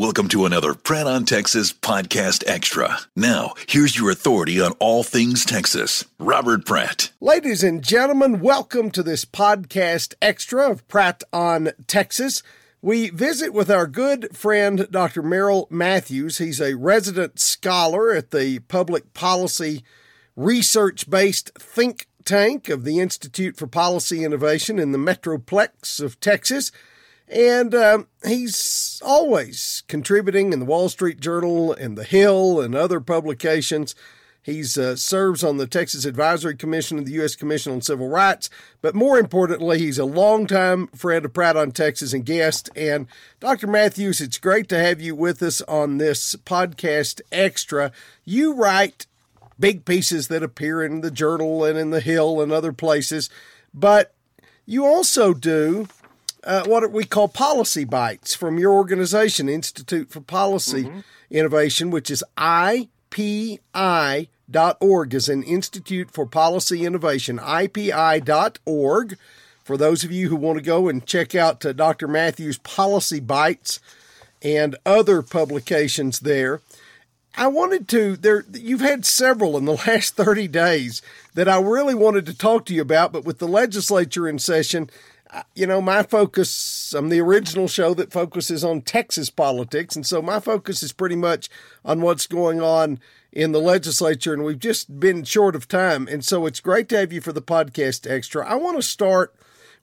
Welcome to another Pratt on Texas podcast extra. Now, here's your authority on all things Texas, Robert Pratt. Ladies and gentlemen, welcome to this podcast extra of Pratt on Texas. We visit with our good friend, Dr. Merrill Matthews. He's a resident scholar at the Public Policy Research based think tank of the Institute for Policy Innovation in the Metroplex of Texas. And um, he's always contributing in the Wall Street Journal and The Hill and other publications. He uh, serves on the Texas Advisory Commission of the U.S. Commission on Civil Rights. But more importantly, he's a longtime friend of Pratt on Texas and guest. And Dr. Matthews, it's great to have you with us on this podcast extra. You write big pieces that appear in the Journal and in the Hill and other places, but you also do uh, what we call policy bites from your organization, Institute for Policy mm-hmm. Innovation, which is IPI.org, is an Institute for Policy Innovation, IPI.org. For those of you who want to go and check out uh, Dr. Matthews' Policy Bites and other publications there. I wanted to there you've had several in the last 30 days that I really wanted to talk to you about but with the legislature in session you know, my focus, I'm the original show that focuses on Texas politics. And so my focus is pretty much on what's going on in the legislature. And we've just been short of time. And so it's great to have you for the podcast extra. I want to start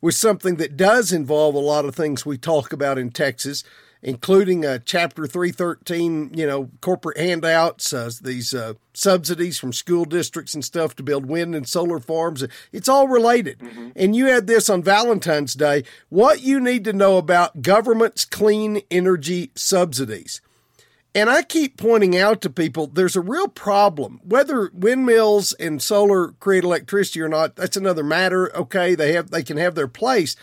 with something that does involve a lot of things we talk about in Texas including uh, Chapter 313, you know, corporate handouts, uh, these uh, subsidies from school districts and stuff to build wind and solar farms. It's all related. Mm-hmm. And you had this on Valentine's Day what you need to know about government's clean energy subsidies. And I keep pointing out to people there's a real problem. Whether windmills and solar create electricity or not, that's another matter. Okay, they have they can have their place.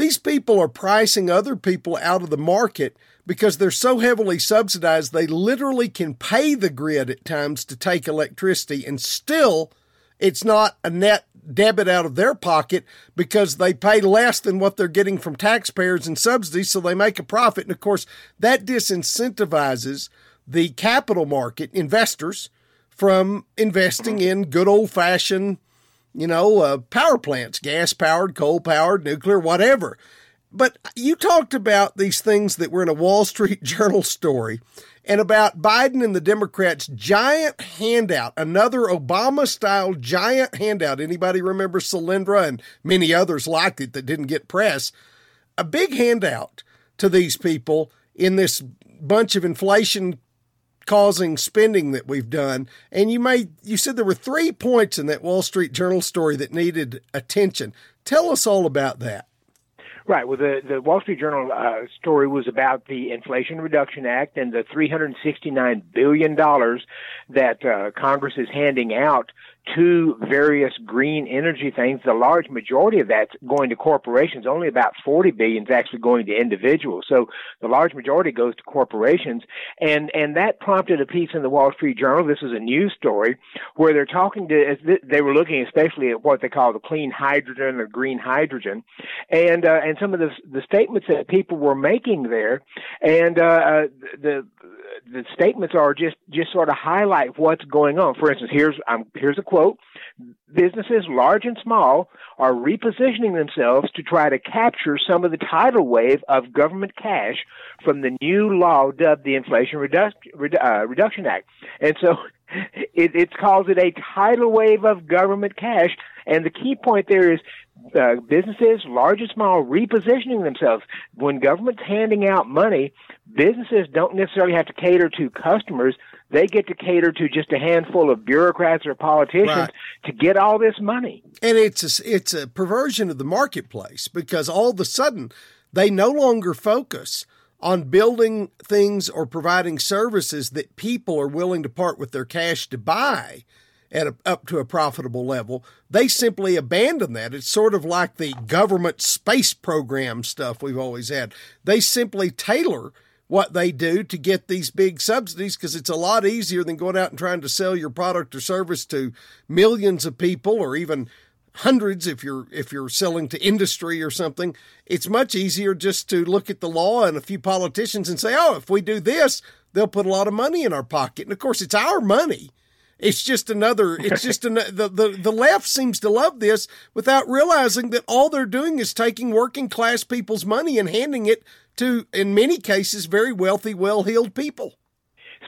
These people are pricing other people out of the market because they're so heavily subsidized, they literally can pay the grid at times to take electricity, and still it's not a net debit out of their pocket because they pay less than what they're getting from taxpayers and subsidies, so they make a profit. And of course, that disincentivizes the capital market investors from investing in good old fashioned you know, uh, power plants, gas powered, coal powered, nuclear, whatever. But you talked about these things that were in a Wall Street Journal story and about Biden and the Democrats' giant handout, another Obama style giant handout. Anybody remember Solyndra and many others like it that didn't get press? A big handout to these people in this bunch of inflation causing spending that we've done. And you made you said there were three points in that Wall Street Journal story that needed attention. Tell us all about that. Right. Well, the, the Wall Street Journal uh, story was about the Inflation Reduction Act and the $369 billion that uh, Congress is handing out to various green energy things. The large majority of that's going to corporations. Only about 40 billion is actually going to individuals. So the large majority goes to corporations. And, and that prompted a piece in the Wall Street Journal. This is a news story where they're talking to, they were looking especially at what they call the clean hydrogen or green hydrogen and, uh, and some of the, the statements that people were making there. And, uh, uh the, the statements are just just sort of highlight what's going on. For instance, here's um, here's a quote: So businesses, large and small, are repositioning themselves to try to capture some of the tidal wave of government cash from the new law dubbed the Inflation Redu- Redu- uh, Reduction Act. And so it, it calls it a tidal wave of government cash. And the key point there is uh, businesses, large and small, repositioning themselves. When government's handing out money, businesses don't necessarily have to cater to customers. They get to cater to just a handful of bureaucrats or politicians right. to get all this money. And it's a, it's a perversion of the marketplace because all of a sudden they no longer focus on building things or providing services that people are willing to part with their cash to buy at a, up to a profitable level. They simply abandon that. It's sort of like the government space program stuff we've always had. They simply tailor what they do to get these big subsidies because it's a lot easier than going out and trying to sell your product or service to millions of people or even hundreds if you're if you're selling to industry or something. It's much easier just to look at the law and a few politicians and say oh if we do this they'll put a lot of money in our pocket. And of course it's our money. It's just another it's just an, the, the the left seems to love this without realizing that all they're doing is taking working class people's money and handing it to in many cases very wealthy well-heeled people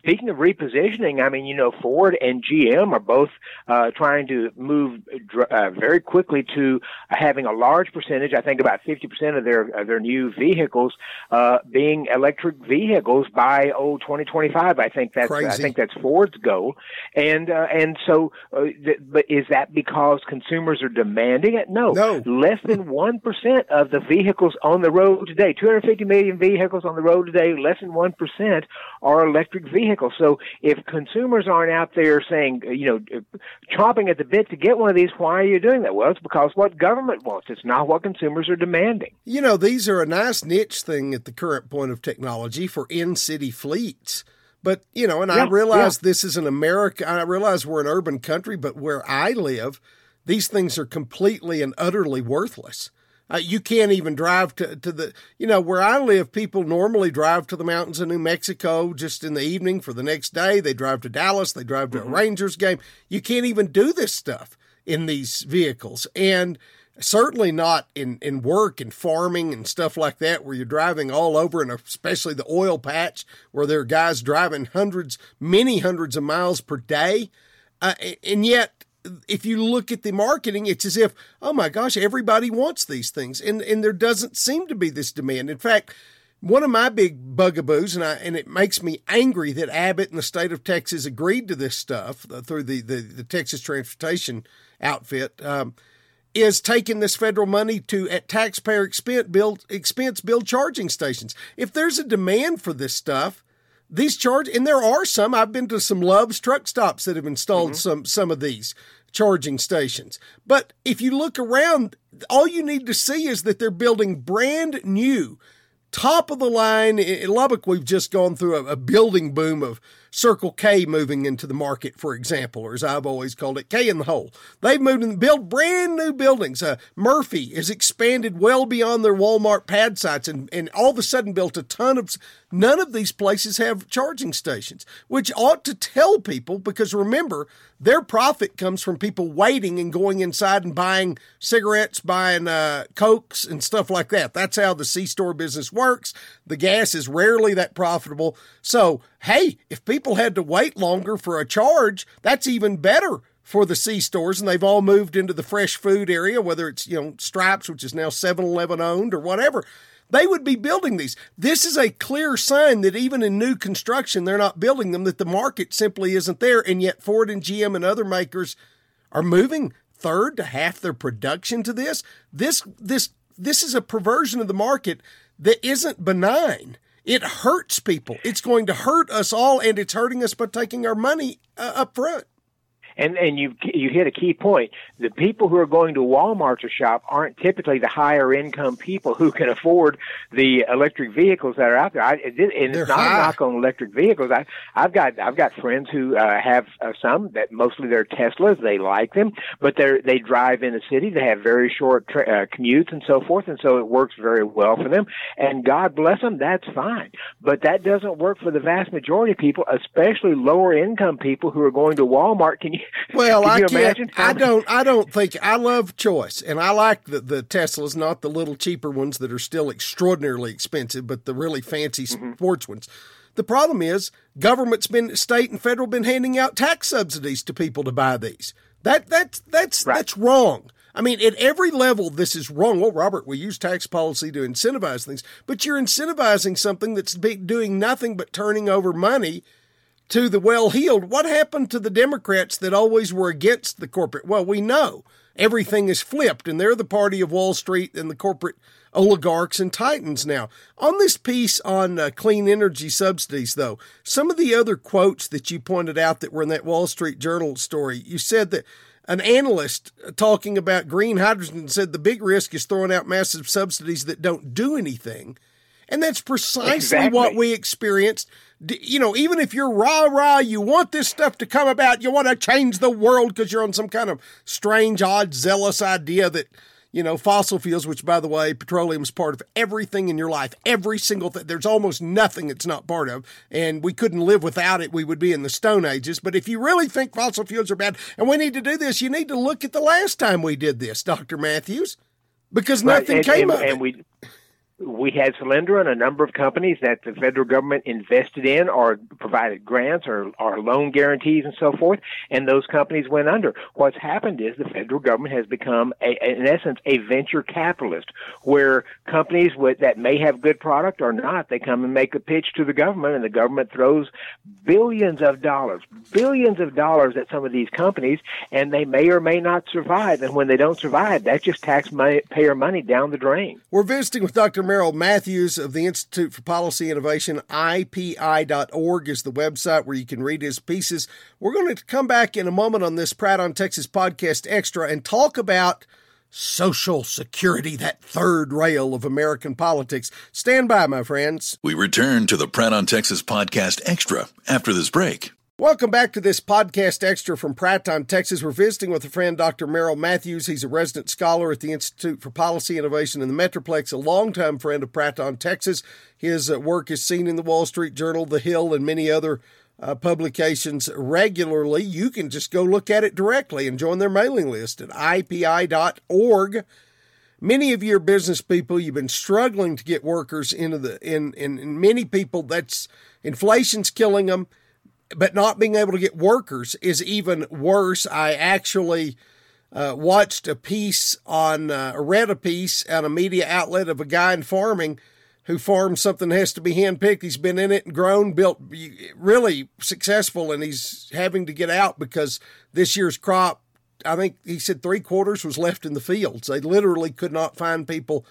Speaking of repositioning, I mean, you know, Ford and GM are both uh, trying to move uh, very quickly to having a large percentage. I think about 50% of their of their new vehicles uh, being electric vehicles by oh 2025. I think that's Crazy. I think that's Ford's goal. And uh, and so, uh, th- but is that because consumers are demanding it? No, no. less than one percent of the vehicles on the road today, 250 million vehicles on the road today, less than one percent are electric vehicles vehicle. So if consumers aren't out there saying, uh, you know, uh, chomping at the bit to get one of these, why are you doing that? Well, it's because what government wants. It's not what consumers are demanding. You know, these are a nice niche thing at the current point of technology for in city fleets. But, you know, and yeah, I realize yeah. this is an America, I realize we're an urban country, but where I live, these things are completely and utterly worthless. Uh, you can't even drive to, to the, you know, where I live, people normally drive to the mountains of New Mexico just in the evening for the next day. They drive to Dallas, they drive to mm-hmm. a Rangers game. You can't even do this stuff in these vehicles. And certainly not in, in work and farming and stuff like that, where you're driving all over, and especially the oil patch, where there are guys driving hundreds, many hundreds of miles per day. Uh, and yet, if you look at the marketing, it's as if, oh my gosh, everybody wants these things. And, and there doesn't seem to be this demand. In fact, one of my big bugaboos, and I, and it makes me angry that Abbott and the state of Texas agreed to this stuff uh, through the, the, the, Texas Transportation outfit, um, is taking this federal money to at taxpayer expense build expense build charging stations. If there's a demand for this stuff, these charge and there are some i've been to some love's truck stops that have installed mm-hmm. some some of these charging stations but if you look around all you need to see is that they're building brand new top of the line in lubbock we've just gone through a, a building boom of Circle K moving into the market, for example, or as I've always called it, K in the hole. They've moved and built brand new buildings. Uh, Murphy has expanded well beyond their Walmart pad sites and, and all of a sudden built a ton of. None of these places have charging stations, which ought to tell people because remember, their profit comes from people waiting and going inside and buying cigarettes, buying uh, cokes, and stuff like that. That's how the C store business works. The gas is rarely that profitable. So, hey, if people had to wait longer for a charge, that's even better for the C stores. And they've all moved into the fresh food area, whether it's, you know, Stripes, which is now 7 Eleven owned or whatever. They would be building these. This is a clear sign that even in new construction, they're not building them, that the market simply isn't there. And yet, Ford and GM and other makers are moving third to half their production to this. This, this, this is a perversion of the market that isn't benign. It hurts people. It's going to hurt us all, and it's hurting us by taking our money uh, up front. And and you you hit a key point. The people who are going to Walmart to shop aren't typically the higher income people who can afford the electric vehicles that are out there. I, and it's not high. a knock on electric vehicles. I I've got I've got friends who uh, have uh, some that mostly they're Teslas. They like them, but they they drive in the city. They have very short tra- uh, commutes and so forth, and so it works very well for them. And God bless them, that's fine. But that doesn't work for the vast majority of people, especially lower income people who are going to Walmart. Can you well, I can't. I don't. I don't think. I love choice, and I like the the Teslas, not the little cheaper ones that are still extraordinarily expensive, but the really fancy mm-hmm. sports ones. The problem is, government's been, state and federal, been handing out tax subsidies to people to buy these. That that's that's right. that's wrong. I mean, at every level, this is wrong. Well, Robert, we use tax policy to incentivize things, but you're incentivizing something that's doing nothing but turning over money to the well heeled. What happened to the Democrats that always were against the corporate? Well, we know everything is flipped, and they're the party of Wall Street and the corporate oligarchs and titans now. On this piece on uh, clean energy subsidies, though, some of the other quotes that you pointed out that were in that Wall Street Journal story, you said that an analyst talking about green hydrogen said the big risk is throwing out massive subsidies that don't do anything. And that's precisely exactly. what we experienced you know, even if you're rah rah, you want this stuff to come about, you want to change the world because you're on some kind of strange, odd, zealous idea that, you know, fossil fuels, which by the way, petroleum is part of everything in your life, every single thing. There's almost nothing it's not part of. And we couldn't live without it. We would be in the Stone Ages. But if you really think fossil fuels are bad and we need to do this, you need to look at the last time we did this, Dr. Matthews, because nothing right. and, came and, of and it. We, we had Solyndra and a number of companies that the federal government invested in or provided grants or, or loan guarantees and so forth, and those companies went under. What's happened is the federal government has become, a, in essence, a venture capitalist, where companies with, that may have good product or not, they come and make a pitch to the government, and the government throws billions of dollars, billions of dollars at some of these companies, and they may or may not survive. And when they don't survive, that's just taxpayer money down the drain. We're visiting with Dr. Merrill Matthews of the Institute for Policy Innovation. IPI.org is the website where you can read his pieces. We're going to come back in a moment on this Pratt on Texas podcast extra and talk about Social Security, that third rail of American politics. Stand by, my friends. We return to the Pratt on Texas podcast extra after this break. Welcome back to this podcast extra from Pratt on, Texas. We're visiting with a friend, Dr. Merrill Matthews. He's a resident scholar at the Institute for Policy Innovation in the Metroplex, a longtime friend of Pratt on, Texas. His uh, work is seen in the Wall Street Journal, The Hill, and many other uh, publications regularly. You can just go look at it directly and join their mailing list at ipi.org. Many of your business people, you've been struggling to get workers into the in in, in many people that's inflation's killing them but not being able to get workers is even worse. I actually uh, watched a piece on, uh, read a piece on a media outlet of a guy in farming who farms something that has to be handpicked. He's been in it and grown, built really successful, and he's having to get out because this year's crop, I think he said three quarters was left in the fields. They literally could not find people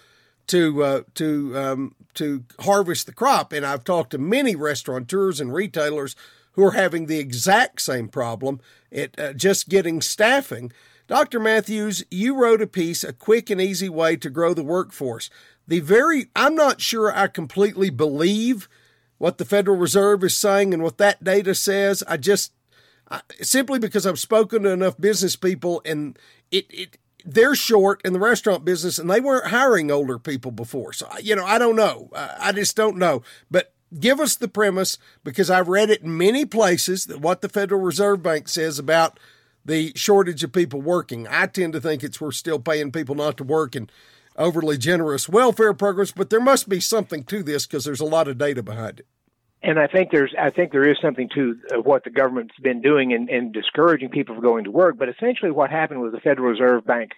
to uh, to um, to harvest the crop. And I've talked to many restaurateurs and retailers who are having the exact same problem at uh, just getting staffing. Dr. Matthews, you wrote a piece, A Quick and Easy Way to Grow the Workforce. The very, I'm not sure I completely believe what the Federal Reserve is saying and what that data says. I just, I, simply because I've spoken to enough business people and it, it, they're short in the restaurant business and they weren't hiring older people before. So, you know, I don't know. I just don't know. But give us the premise because I've read it in many places that what the Federal Reserve Bank says about the shortage of people working. I tend to think it's we're still paying people not to work and overly generous welfare programs, but there must be something to this because there's a lot of data behind it. And I think there's, I think there is something to uh, what the government's been doing in, in discouraging people from going to work. But essentially, what happened was the Federal Reserve Bank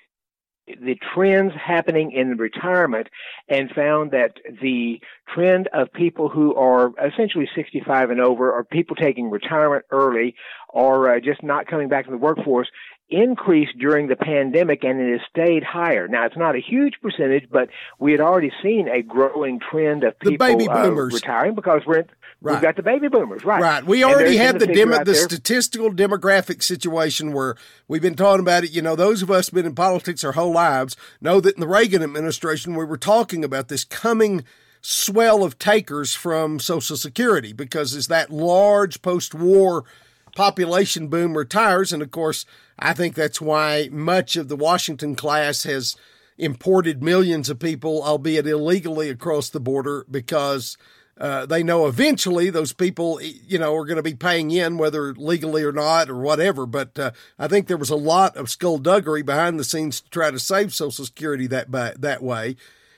the trends happening in retirement and found that the trend of people who are essentially 65 and over or people taking retirement early or uh, just not coming back to the workforce increased during the pandemic and it has stayed higher. Now, it's not a huge percentage, but we had already seen a growing trend of people the baby boomers. Uh, retiring because we're in, right. we've got the baby boomers, right? Right. We already have the demo, the statistical demographic situation where we've been talking about it. You know, those of us been in politics our whole lives know that in the Reagan administration we were talking about this coming swell of takers from Social Security because as that large post-war population boom retires, and of course I think that's why much of the Washington class has imported millions of people, albeit illegally, across the border because uh, they know eventually those people, you know, are going to be paying in, whether legally or not or whatever. But uh, I think there was a lot of skullduggery behind the scenes to try to save Social Security that that way.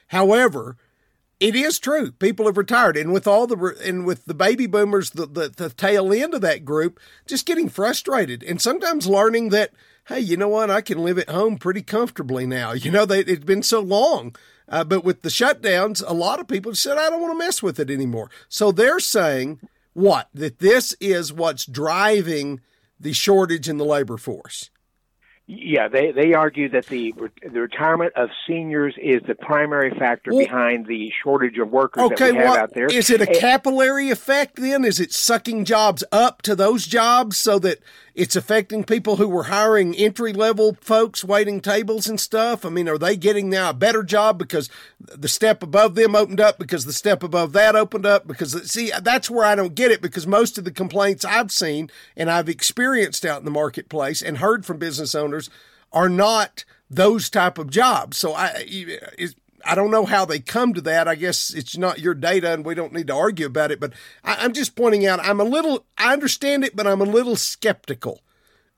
However, it is true. People have retired, and with all the and with the baby boomers, the, the, the tail end of that group, just getting frustrated, and sometimes learning that, hey, you know what, I can live at home pretty comfortably now. You know, they, it's been so long. Uh, but with the shutdowns, a lot of people said, I don't want to mess with it anymore. So they're saying what? That this is what's driving the shortage in the labor force. Yeah, they they argue that the the retirement of seniors is the primary factor well, behind the shortage of workers okay, that we have well, out there. Is it a capillary effect then? Is it sucking jobs up to those jobs so that it's affecting people who were hiring entry level folks waiting tables and stuff. I mean, are they getting now a better job because the step above them opened up because the step above that opened up? Because see, that's where I don't get it because most of the complaints I've seen and I've experienced out in the marketplace and heard from business owners are not those type of jobs. So I, I don't know how they come to that. I guess it's not your data and we don't need to argue about it, but I, am just pointing out I'm a little, I understand it, but I'm a little skeptical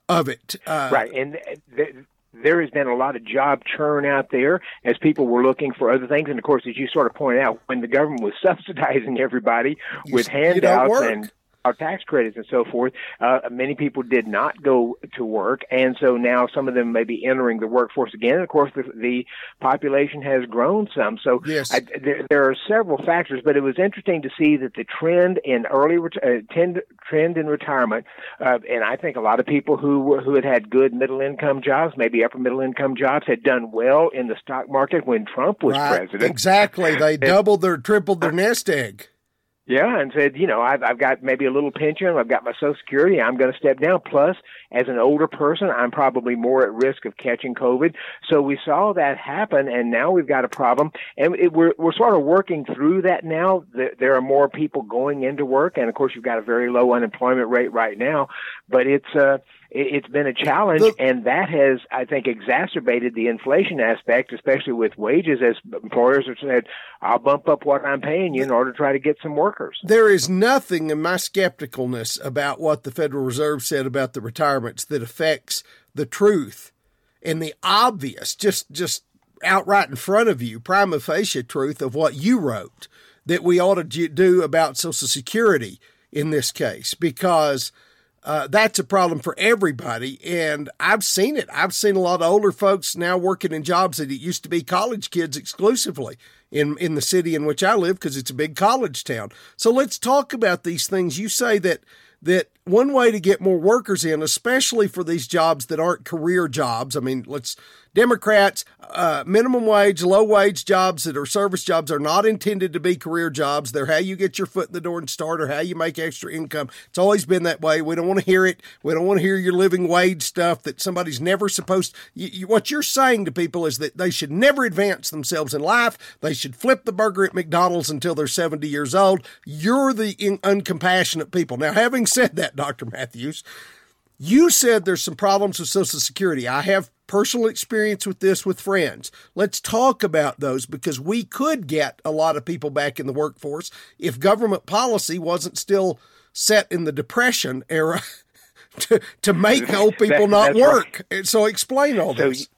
of it. Uh, right. And th- there has been a lot of job churn out there as people were looking for other things. And of course, as you sort of pointed out, when the government was subsidizing everybody with handouts and our tax credits and so forth, uh, many people did not go to work, and so now some of them may be entering the workforce again. And of course, the, the population has grown some. So yes. I, there, there, are several factors, but it was interesting to see that the trend in early uh, trend, trend in retirement, uh, and I think a lot of people who who had had good middle income jobs, maybe upper middle income jobs, had done well in the stock market when Trump was right. president. Exactly, they doubled their tripled their nest egg. Yeah, and said, you know, I've I've got maybe a little pension, I've got my Social Security, I'm going to step down. Plus, as an older person, I'm probably more at risk of catching COVID. So we saw that happen, and now we've got a problem, and it, we're we're sort of working through that now. There are more people going into work, and of course, you've got a very low unemployment rate right now, but it's uh it's been a challenge, Look, and that has, I think, exacerbated the inflation aspect, especially with wages, as employers have said, "I'll bump up what I'm paying you in order to try to get some workers." There is nothing in my skepticalness about what the Federal Reserve said about the retirements that affects the truth and the obvious, just just outright in front of you, prima facie truth of what you wrote that we ought to do about Social Security in this case, because uh, that's a problem for everybody. And I've seen it. I've seen a lot of older folks now working in jobs that it used to be college kids exclusively in, in the city in which I live because it's a big college town. So let's talk about these things. You say that that one way to get more workers in, especially for these jobs that aren't career jobs. I mean, let's Democrats, uh, minimum wage, low wage jobs that are service jobs are not intended to be career jobs. They're how you get your foot in the door and start or how you make extra income. It's always been that way. We don't want to hear it. We don't want to hear your living wage stuff that somebody's never supposed you, you, what you're saying to people is that they should never advance themselves in life. They should flip the burger at McDonald's until they're 70 years old. You're the in, uncompassionate people. Now, having said that, Dr. Matthews, you said there's some problems with Social Security. I have personal experience with this with friends. Let's talk about those because we could get a lot of people back in the workforce if government policy wasn't still set in the depression era to to make old people that, not work. Right. So explain all so, this.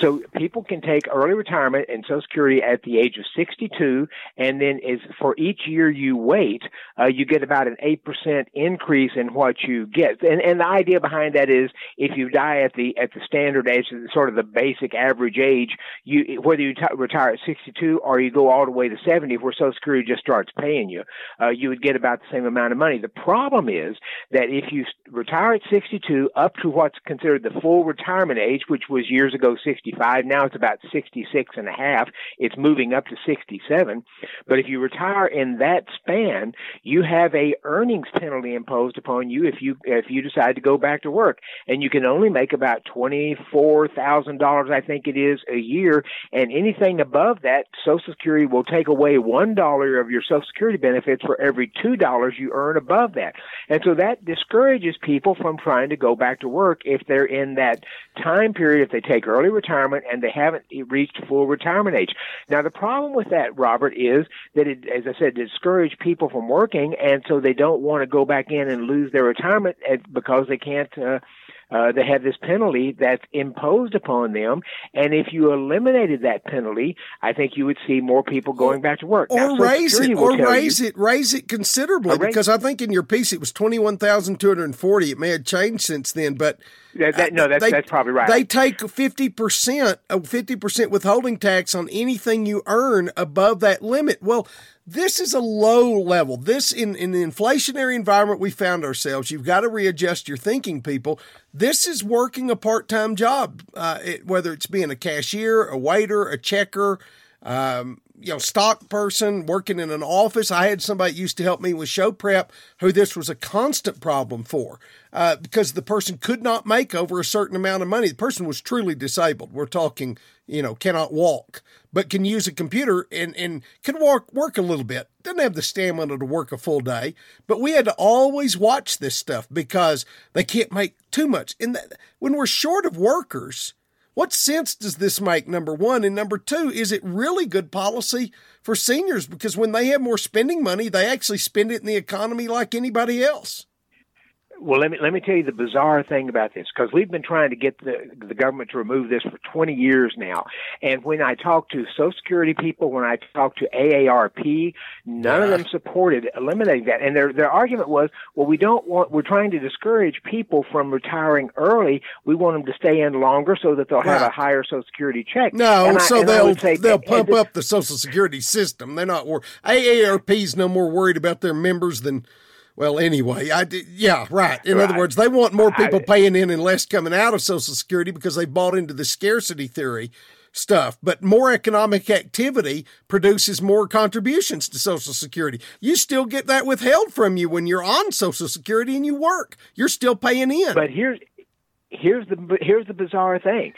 So people can take early retirement and Social Security at the age of 62, and then for each year you wait, uh, you get about an eight percent increase in what you get. And and the idea behind that is if you die at the at the standard age, sort of the basic average age, you whether you t- retire at 62 or you go all the way to 70, where Social Security just starts paying you, uh, you would get about the same amount of money. The problem is that if you retire at 62 up to what's considered the full retirement age, which was years ago 60 65. Now it's about 66 and a half. It's moving up to 67. But if you retire in that span, you have a earnings penalty imposed upon you if you if you decide to go back to work, and you can only make about twenty four thousand dollars, I think it is, a year. And anything above that, Social Security will take away one dollar of your Social Security benefits for every two dollars you earn above that. And so that discourages people from trying to go back to work if they're in that time period. If they take early retirement retirement and they haven't reached full retirement age. Now, the problem with that, Robert, is that it, as I said, discourage people from working, and so they don't want to go back in and lose their retirement because they can't uh, uh, they have this penalty that's imposed upon them. And if you eliminated that penalty, I think you would see more people going back to work. Or now, raise it, or raise you, it, raise it considerably. Raise because I think in your piece it was twenty one thousand two hundred and forty. It may have changed since then, but that, that, no, that's, they, that's probably right. They take fifty percent, fifty percent withholding tax on anything you earn above that limit. Well, this is a low level. This in, in the inflationary environment we found ourselves, you've got to readjust your thinking, people. This is working a part time job, uh, it, whether it's being a cashier, a waiter, a checker, um, you know stock person working in an office. I had somebody used to help me with show prep who this was a constant problem for uh, because the person could not make over a certain amount of money. The person was truly disabled. We're talking, you know, cannot walk, but can use a computer and, and can work work a little bit. Doesn't have the stamina to work a full day, but we had to always watch this stuff because they can't make too much. And that, when we're short of workers what sense does this make? Number one. And number two, is it really good policy for seniors? Because when they have more spending money, they actually spend it in the economy like anybody else. Well, let me let me tell you the bizarre thing about this because we've been trying to get the the government to remove this for 20 years now. And when I talk to Social Security people, when I talk to AARP, none of them supported eliminating that. And their their argument was, well, we don't want we're trying to discourage people from retiring early. We want them to stay in longer so that they'll have a higher Social Security check. No, and so I, they'll say, they'll pump up the Social Security system. They're not worried. AARP's no more worried about their members than well, anyway, I did, yeah, right. In right. other words, they want more people paying in and less coming out of Social Security because they bought into the scarcity theory stuff. But more economic activity produces more contributions to Social Security. You still get that withheld from you when you're on Social Security and you work. You're still paying in. But here's here's the here's the bizarre thing.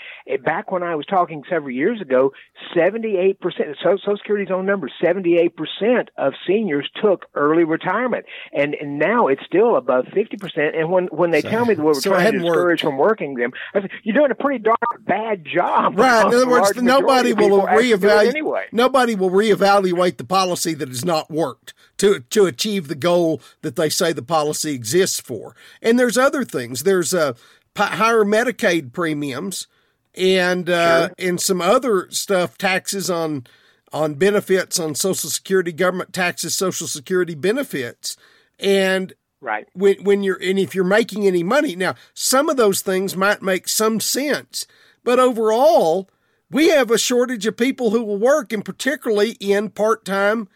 Back when I was talking several years ago, 78 percent Social Security's own number, 78 percent of seniors took early retirement, and, and now it's still above 50 percent. And when when they so, tell me that we're so trying to discourage from working them, I said, you're doing a pretty darn bad job. Right. In other words, nobody will reevaluate. Anyway. Nobody will reevaluate the policy that has not worked to to achieve the goal that they say the policy exists for. And there's other things. There's a uh, higher Medicaid premiums and uh, sure. and some other stuff, taxes on on benefits on Social Security, government taxes, Social Security benefits, and right when when you're and if you're making any money now, some of those things might make some sense, but overall, we have a shortage of people who will work, and particularly in part time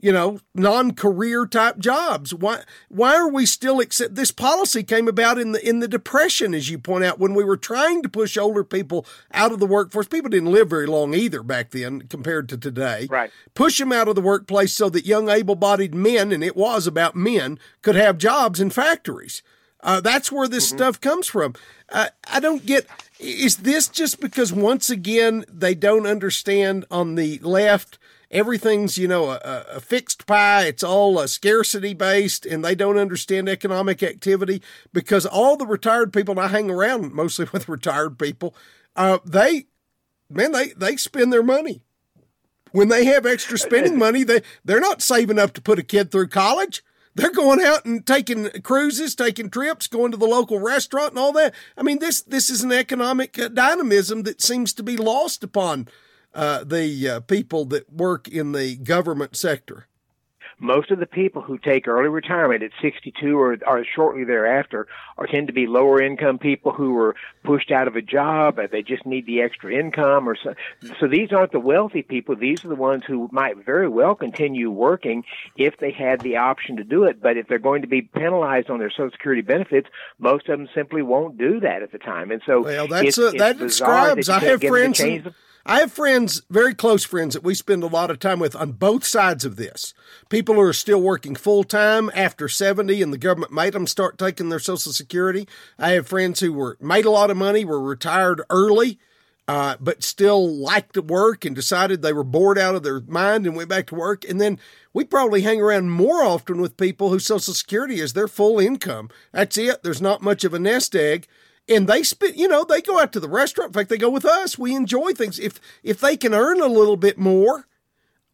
you know, non-career type jobs. Why why are we still accept this policy came about in the in the depression as you point out when we were trying to push older people out of the workforce. People didn't live very long either back then compared to today. Right. Push them out of the workplace so that young able-bodied men and it was about men could have jobs in factories. Uh, that's where this mm-hmm. stuff comes from. Uh, I don't get is this just because once again they don't understand on the left everything's you know a, a fixed pie. It's all a scarcity based and they don't understand economic activity because all the retired people and i hang around mostly with retired people uh, they man they they spend their money. When they have extra spending money they they're not saving up to put a kid through college. They're going out and taking cruises, taking trips, going to the local restaurant and all that. I mean, this this is an economic uh, dynamism that seems to be lost upon uh, the uh, people that work in the government sector? Most of the people who take early retirement at 62 or, or shortly thereafter are tend to be lower income people who were pushed out of a job. and They just need the extra income or so. So these aren't the wealthy people. These are the ones who might very well continue working if they had the option to do it. But if they're going to be penalized on their Social Security benefits, most of them simply won't do that at the time. And so well, that's it's, a, it's that describes. That I have friends. I have friends, very close friends, that we spend a lot of time with on both sides of this. People who are still working full time after 70 and the government made them start taking their Social Security. I have friends who were made a lot of money, were retired early, uh, but still liked to work and decided they were bored out of their mind and went back to work. And then we probably hang around more often with people whose Social Security is their full income. That's it. There's not much of a nest egg and they spend you know they go out to the restaurant. In fact they go with us. We enjoy things. If if they can earn a little bit more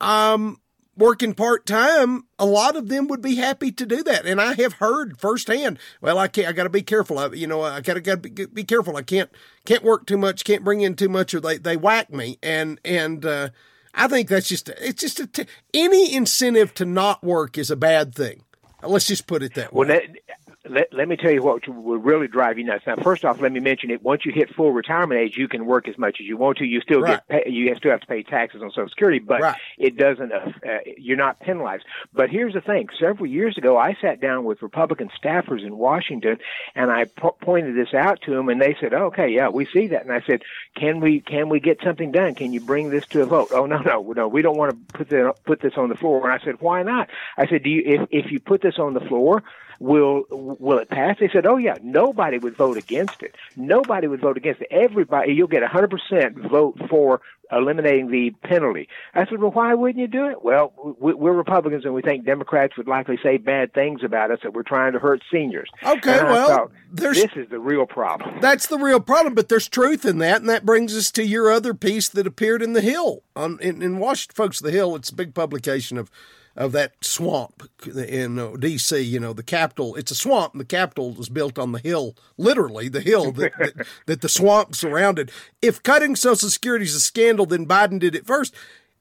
um working part-time a lot of them would be happy to do that. And i have heard firsthand well i can't i got to be careful I, you know i gotta gotta be, be careful. I can't can't work too much can't bring in too much or they they whack me. And and uh i think that's just it's just a t- any incentive to not work is a bad thing. Let's just put it that way. Well, that, let, let me tell you what will really drive you nuts. Now, first off, let me mention it. Once you hit full retirement age, you can work as much as you want to. You still right. get pay, you still have to pay taxes on Social Security, but right. it doesn't. Uh, you're not penalized. But here's the thing: several years ago, I sat down with Republican staffers in Washington, and I po- pointed this out to them, and they said, "Okay, yeah, we see that." And I said, "Can we can we get something done? Can you bring this to a vote?" Oh no, no, no, we don't want to put the, put this on the floor. And I said, "Why not?" I said, "Do you if if you put this on the floor?" Will will it pass? They said, oh yeah, nobody would vote against it. Nobody would vote against it. Everybody, you'll get a 100% vote for eliminating the penalty. I said, well, why wouldn't you do it? Well, we're Republicans and we think Democrats would likely say bad things about us that we're trying to hurt seniors. Okay, well, thought, this is the real problem. That's the real problem, but there's truth in that, and that brings us to your other piece that appeared in the Hill on in, in Washington. Folks, the Hill, it's a big publication of of that swamp in uh, D.C. You know, the capital. It's a swamp. And the capital is built on the hill, literally the hill that, that, that the swamp surrounded. If cutting Social Security is a scandal, then Biden did it first.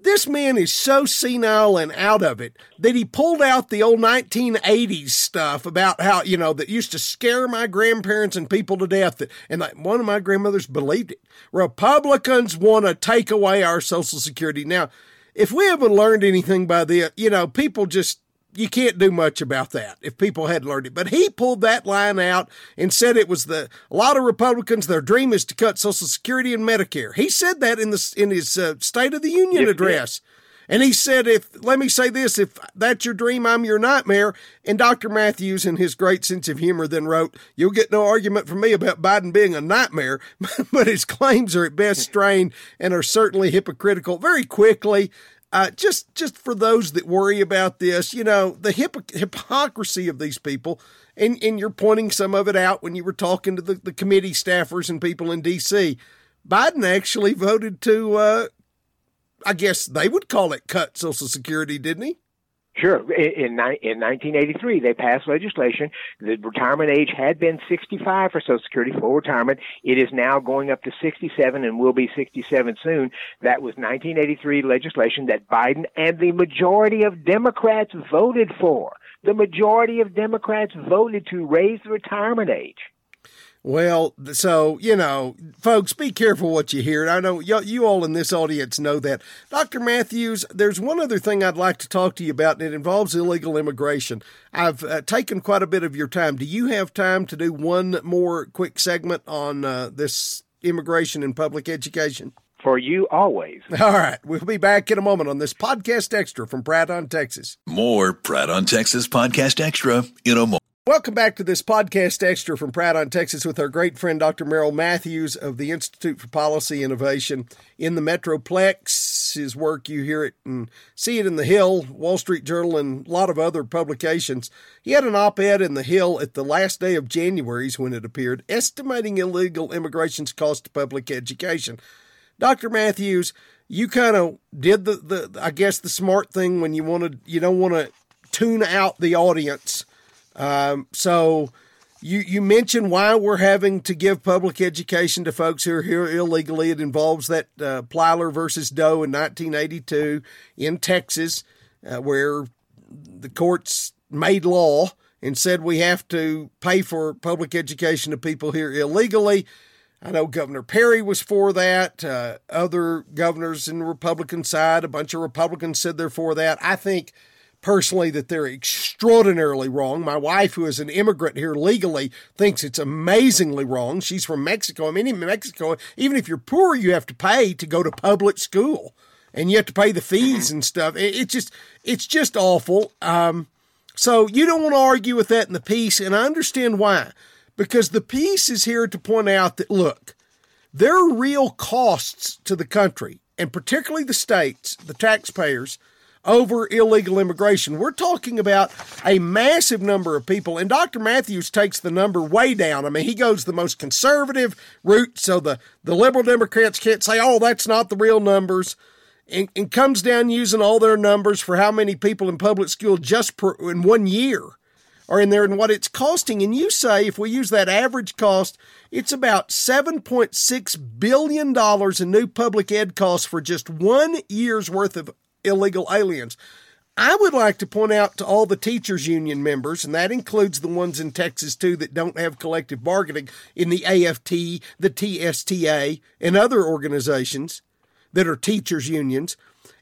This man is so senile and out of it that he pulled out the old 1980s stuff about how, you know, that used to scare my grandparents and people to death. That, and like one of my grandmothers believed it. Republicans want to take away our Social Security. Now, if we haven't learned anything by the, you know, people just, you can't do much about that if people had learned it. But he pulled that line out and said it was the, a lot of Republicans, their dream is to cut Social Security and Medicare. He said that in the, in his uh, State of the Union address. And he said, if, let me say this, if that's your dream, I'm your nightmare. And Dr. Matthews, in his great sense of humor, then wrote, You'll get no argument from me about Biden being a nightmare, but his claims are at best strained and are certainly hypocritical. Very quickly, uh, just just for those that worry about this, you know, the hip- hypocrisy of these people, and, and you're pointing some of it out when you were talking to the, the committee staffers and people in D.C. Biden actually voted to I guess they would call it cut Social Security, didn't he? Sure. In, in 1983, they passed legislation. The retirement age had been 65 for Social Security full retirement. It is now going up to 67 and will be 67 soon. That was 1983 legislation that Biden and the majority of Democrats voted for. The majority of Democrats voted to raise the retirement age. Well, so, you know, folks, be careful what you hear. I know you, you all in this audience know that. Dr. Matthews, there's one other thing I'd like to talk to you about, and it involves illegal immigration. I've uh, taken quite a bit of your time. Do you have time to do one more quick segment on uh, this immigration and public education? For you always. All right. We'll be back in a moment on this podcast extra from Pratt on Texas. More Pratt on Texas podcast extra in a moment. Welcome back to this podcast extra from Pratt on Texas with our great friend Dr. Merrill Matthews of the Institute for Policy Innovation in the Metroplex. His work, you hear it and see it in The Hill, Wall Street Journal, and a lot of other publications. He had an op ed in The Hill at the last day of January when it appeared, estimating illegal immigration's cost to public education. Dr. Matthews, you kind of did the, the, I guess, the smart thing when you wanted, you don't want to tune out the audience um, so you you mentioned why we're having to give public education to folks who are here illegally. It involves that uh, Plyler versus Doe in 1982 in Texas, uh, where the courts made law and said we have to pay for public education to people here illegally. I know Governor Perry was for that. Uh, other governors in the Republican side, a bunch of Republicans said they're for that. I think personally that they're extraordinarily wrong. My wife, who is an immigrant here legally, thinks it's amazingly wrong. She's from Mexico. I mean, in Mexico, even if you're poor, you have to pay to go to public school, and you have to pay the fees and stuff. It's just, it's just awful. Um, so you don't want to argue with that in the piece, and I understand why, because the piece is here to point out that look, there are real costs to the country, and particularly the states, the taxpayers over illegal immigration. We're talking about a massive number of people, and Dr. Matthews takes the number way down. I mean, he goes the most conservative route, so the, the liberal Democrats can't say, oh, that's not the real numbers. And, and comes down using all their numbers for how many people in public school just per, in one year are in there and what it's costing. And you say if we use that average cost, it's about $7.6 billion in new public ed costs for just one year's worth of illegal aliens. I would like to point out to all the teachers union members, and that includes the ones in Texas too that don't have collective bargaining in the AFT, the TSTA, and other organizations that are teachers unions.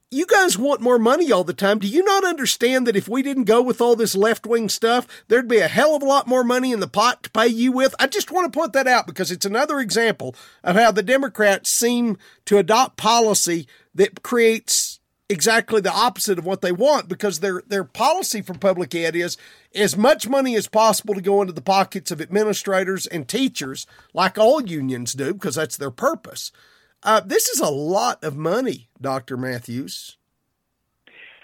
You guys want more money all the time. Do you not understand that if we didn't go with all this left wing stuff, there'd be a hell of a lot more money in the pot to pay you with? I just want to point that out because it's another example of how the Democrats seem to adopt policy that creates exactly the opposite of what they want because their their policy for public ed is as much money as possible to go into the pockets of administrators and teachers, like all unions do, because that's their purpose. Uh, this is a lot of money, Dr. Matthews.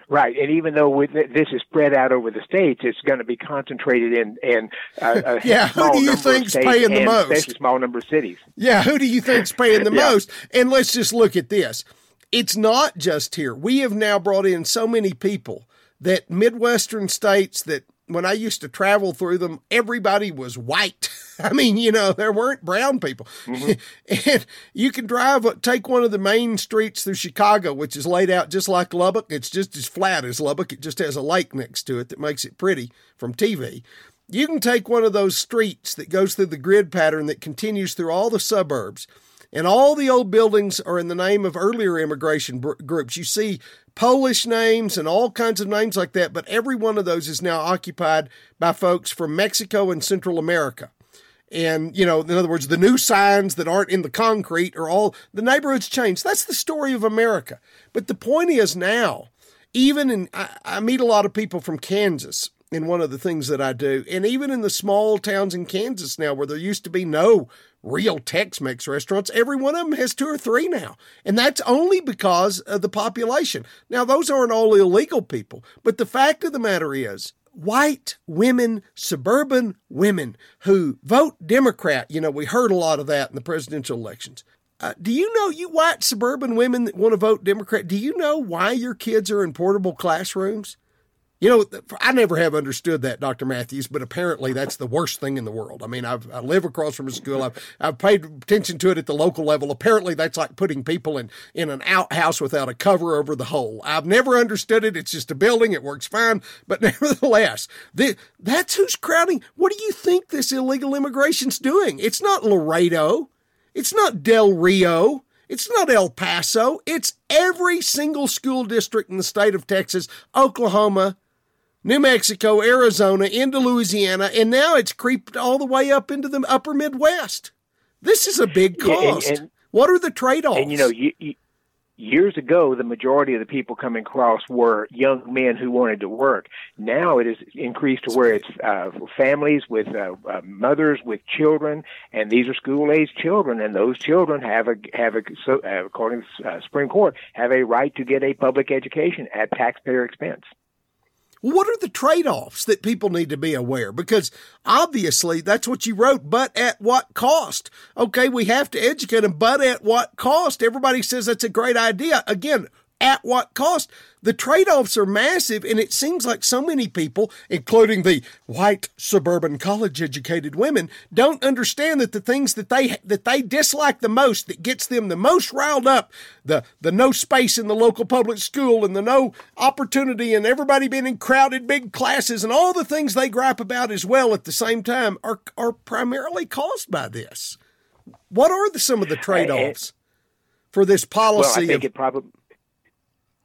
Right, and even though this is spread out over the states, it's going to be concentrated in in uh, a yeah. Who do you think's paying the most? A small number of cities. Yeah, who do you think's paying the yeah. most? And let's just look at this. It's not just here. We have now brought in so many people that Midwestern states that when I used to travel through them, everybody was white. I mean, you know, there weren't brown people. Mm-hmm. and you can drive, take one of the main streets through Chicago, which is laid out just like Lubbock. It's just as flat as Lubbock. It just has a lake next to it that makes it pretty from TV. You can take one of those streets that goes through the grid pattern that continues through all the suburbs and all the old buildings are in the name of earlier immigration br- groups. You see Polish names and all kinds of names like that, but every one of those is now occupied by folks from Mexico and Central America. And, you know, in other words, the new signs that aren't in the concrete are all the neighborhoods changed. That's the story of America. But the point is now, even in, I, I meet a lot of people from Kansas in one of the things that I do. And even in the small towns in Kansas now, where there used to be no real Tex Mex restaurants, every one of them has two or three now. And that's only because of the population. Now, those aren't all illegal people, but the fact of the matter is, white women, suburban women who vote Democrat, you know, we heard a lot of that in the presidential elections. Uh, do you know, you white suburban women that want to vote Democrat, do you know why your kids are in portable classrooms? You know, I never have understood that, Dr. Matthews, but apparently that's the worst thing in the world. I mean, I've, I live across from a school. I've, I've paid attention to it at the local level. Apparently that's like putting people in, in an outhouse without a cover over the hole. I've never understood it. It's just a building. It works fine. But nevertheless, the, that's who's crowding. What do you think this illegal immigration's doing? It's not Laredo. It's not Del Rio. It's not El Paso. It's every single school district in the state of Texas, Oklahoma, New Mexico, Arizona, into Louisiana, and now it's creeped all the way up into the upper Midwest. This is a big cost. Yeah, and, and, what are the trade offs? And you know, you, you, years ago, the majority of the people coming across were young men who wanted to work. Now it has increased to where it's uh, families with uh, uh, mothers with children, and these are school age children, and those children have a have a so, uh, according to uh, Supreme Court have a right to get a public education at taxpayer expense. What are the trade offs that people need to be aware? Because obviously that's what you wrote, but at what cost? Okay, we have to educate them, but at what cost? Everybody says that's a great idea. Again, at what cost? The trade offs are massive, and it seems like so many people, including the white suburban college educated women, don't understand that the things that they that they dislike the most, that gets them the most riled up, the the no space in the local public school and the no opportunity and everybody being in crowded big classes and all the things they gripe about as well at the same time are are primarily caused by this. What are the, some of the trade offs for this policy? Well, I think of, it probably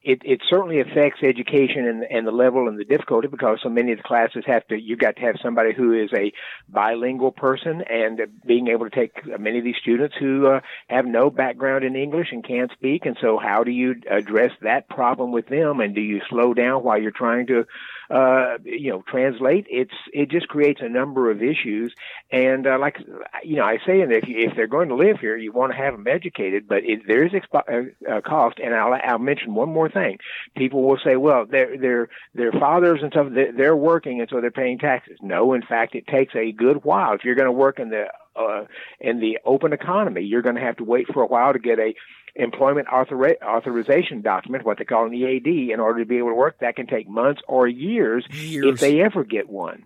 it, it certainly affects education and, and the level and the difficulty because so many of the classes have to you've got to have somebody who is a bilingual person and being able to take many of these students who uh, have no background in English and can't speak. And so how do you address that problem with them? And do you slow down while you're trying to uh, you know, translate. It's it just creates a number of issues. And uh, like you know, I say, and if if they're going to live here, you want to have them educated, but it, there is expo- uh, a cost. And I'll I'll mention one more thing. People will say, well, their their their fathers and stuff, they're, they're working, and so they're paying taxes. No, in fact, it takes a good while. If you're going to work in the uh, in the open economy, you're going to have to wait for a while to get a employment author- authorization document, what they call an EAD, in order to be able to work. That can take months or years, years. if they ever get one.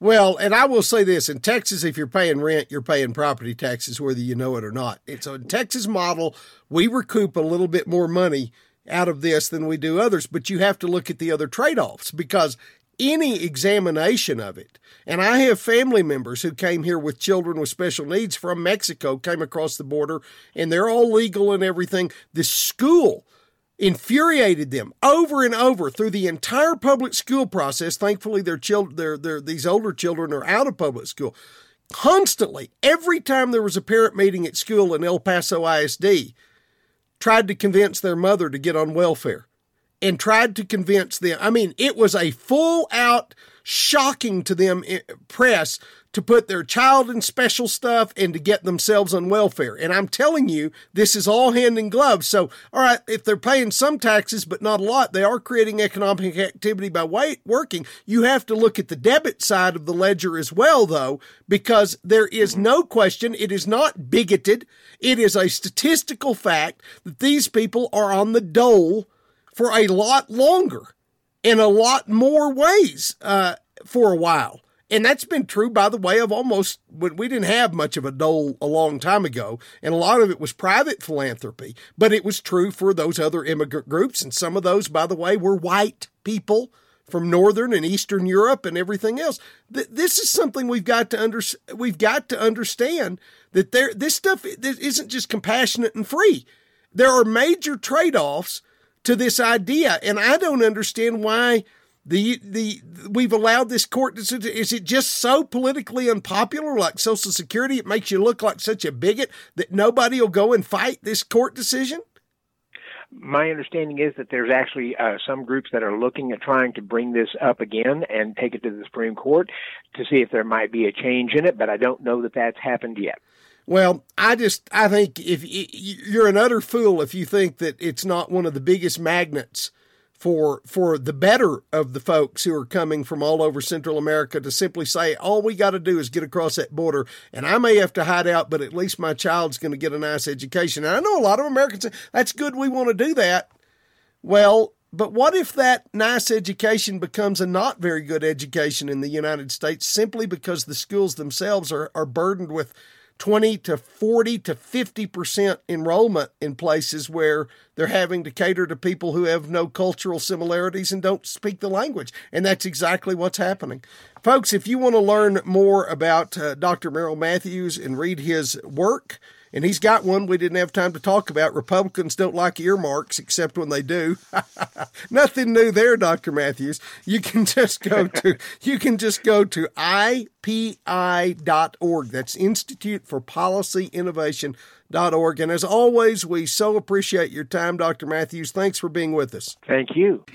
Well, and I will say this in Texas, if you're paying rent, you're paying property taxes, whether you know it or not. It's a Texas model. We recoup a little bit more money out of this than we do others, but you have to look at the other trade offs because any examination of it, and I have family members who came here with children with special needs from Mexico, came across the border, and they're all legal and everything. The school infuriated them over and over through the entire public school process. Thankfully, their children, their, their, these older children are out of public school. Constantly, every time there was a parent meeting at school in El Paso ISD, tried to convince their mother to get on welfare and tried to convince them. I mean, it was a full out shocking to them eh, press to put their child in special stuff and to get themselves on welfare. And I'm telling you, this is all hand in glove. So, all right, if they're paying some taxes, but not a lot, they are creating economic activity by working. You have to look at the debit side of the ledger as well, though, because there is no question it is not bigoted. It is a statistical fact that these people are on the dole for a lot longer in a lot more ways uh, for a while. And that's been true, by the way, of almost when we didn't have much of a dole a long time ago. And a lot of it was private philanthropy, but it was true for those other immigrant groups. And some of those, by the way, were white people from Northern and Eastern Europe and everything else. This is something we've got to under, we've got to understand that there, this stuff isn't just compassionate and free. There are major trade offs to this idea. And I don't understand why the the we've allowed this court to is it just so politically unpopular like social security it makes you look like such a bigot that nobody will go and fight this court decision my understanding is that there's actually uh, some groups that are looking at trying to bring this up again and take it to the Supreme Court to see if there might be a change in it, but I don't know that that's happened yet. Well, I just I think if you're an utter fool if you think that it's not one of the biggest magnets for for the better of the folks who are coming from all over Central America to simply say all we got to do is get across that border and I may have to hide out but at least my child's going to get a nice education. And I know a lot of Americans say that's good we want to do that. Well, but what if that nice education becomes a not very good education in the United States simply because the schools themselves are, are burdened with 20 to 40 to 50% enrollment in places where they're having to cater to people who have no cultural similarities and don't speak the language. And that's exactly what's happening. Folks, if you want to learn more about uh, Dr. Merrill Matthews and read his work, and he's got one we didn't have time to talk about. Republicans don't like earmarks except when they do. Nothing new there, Dr. Matthews. You can just go to you can just go to ipi.org. That's Institute for Policy Innovation. Dot org. And as always, we so appreciate your time, Dr. Matthews. Thanks for being with us. Thank you.